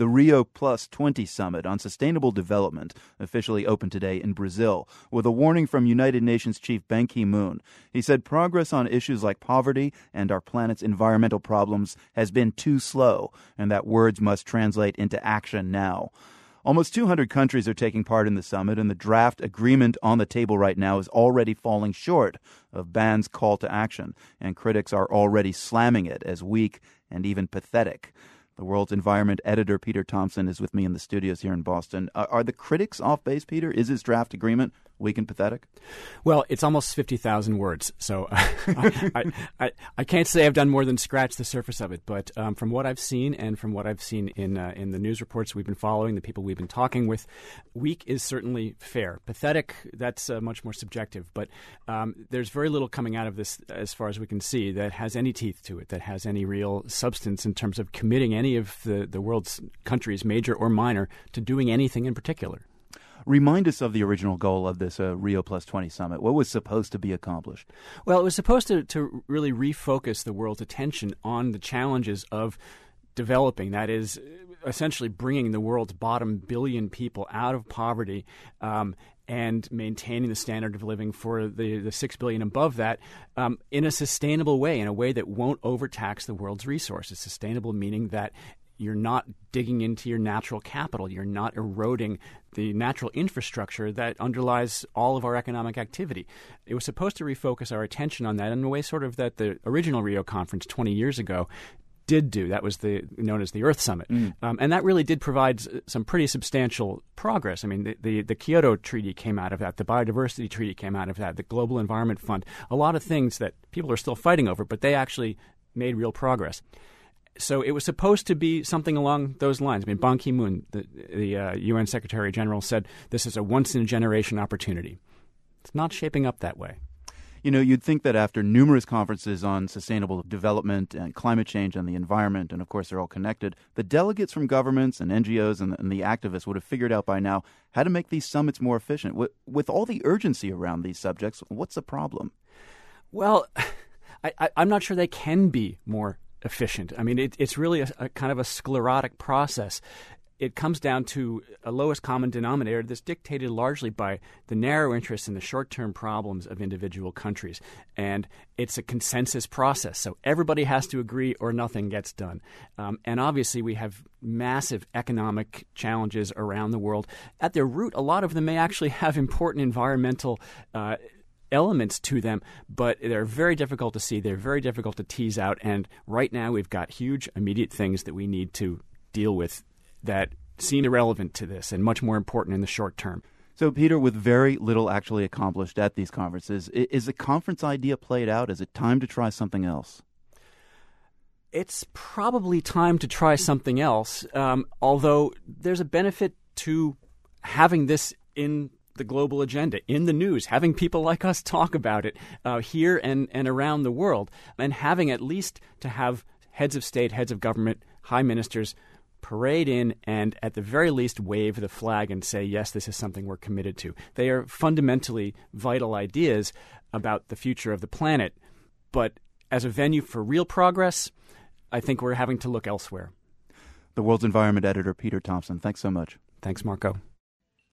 The Rio Plus 20 Summit on Sustainable Development officially opened today in Brazil with a warning from United Nations Chief Ban Ki moon. He said progress on issues like poverty and our planet's environmental problems has been too slow, and that words must translate into action now. Almost 200 countries are taking part in the summit, and the draft agreement on the table right now is already falling short of Ban's call to action, and critics are already slamming it as weak and even pathetic. The World's Environment editor, Peter Thompson, is with me in the studios here in Boston. Uh, are the critics off base, Peter? Is his draft agreement weak and pathetic? Well, it's almost 50,000 words, so I, I, I, I, can't say I've done more than scratch the surface of it. But um, from what I've seen and from what I've seen in, uh, in the news reports we've been following, the people we've been talking with, weak is certainly fair. Pathetic, that's uh, much more subjective. But um, there's very little coming out of this, as far as we can see, that has any teeth to it, that has any real substance in terms of committing any of the, the world's countries, major or minor, to doing anything in particular. Remind us of the original goal of this uh, Rio Plus 20 summit. What was supposed to be accomplished? Well, it was supposed to, to really refocus the world's attention on the challenges of developing. That is, essentially bringing the world's bottom billion people out of poverty. Um, and maintaining the standard of living for the, the six billion above that um, in a sustainable way, in a way that won't overtax the world's resources. Sustainable meaning that you're not digging into your natural capital. You're not eroding the natural infrastructure that underlies all of our economic activity. It was supposed to refocus our attention on that in a way sort of that the original Rio conference 20 years ago did do. That was the known as the Earth Summit, mm. um, and that really did provide some pretty substantial progress. I mean, the, the, the Kyoto Treaty came out of that, the Biodiversity Treaty came out of that, the Global Environment Fund, a lot of things that people are still fighting over, but they actually made real progress so it was supposed to be something along those lines. I mean, Ban Ki moon, the, the uh, UN Secretary General, said this is a once in a generation opportunity. It's not shaping up that way. You know, you'd think that after numerous conferences on sustainable development and climate change and the environment, and of course they're all connected, the delegates from governments and NGOs and, and the activists would have figured out by now how to make these summits more efficient. With, with all the urgency around these subjects, what's the problem? Well, I, am not sure they can be more efficient. I mean, it, it's really a, a, kind of a sclerotic process. It comes down to a lowest common denominator that's dictated largely by the narrow interests and the short term problems of individual countries. And it's a consensus process. So everybody has to agree or nothing gets done. Um, and obviously, we have massive economic challenges around the world. At their root, a lot of them may actually have important environmental. Uh, elements to them, but they're very difficult to see. They're very difficult to tease out. And right now, we've got huge immediate things that we need to deal with that seem irrelevant to this and much more important in the short term. So, Peter, with very little actually accomplished at these conferences, is the conference idea played out? Is it time to try something else? It's probably time to try something else, um, although there's a benefit to having this in the global agenda in the news, having people like us talk about it uh, here and, and around the world, and having at least to have heads of state, heads of government, high ministers parade in and at the very least wave the flag and say, yes, this is something we're committed to. They are fundamentally vital ideas about the future of the planet. But as a venue for real progress, I think we're having to look elsewhere. The World's Environment Editor, Peter Thompson, thanks so much. Thanks, Marco.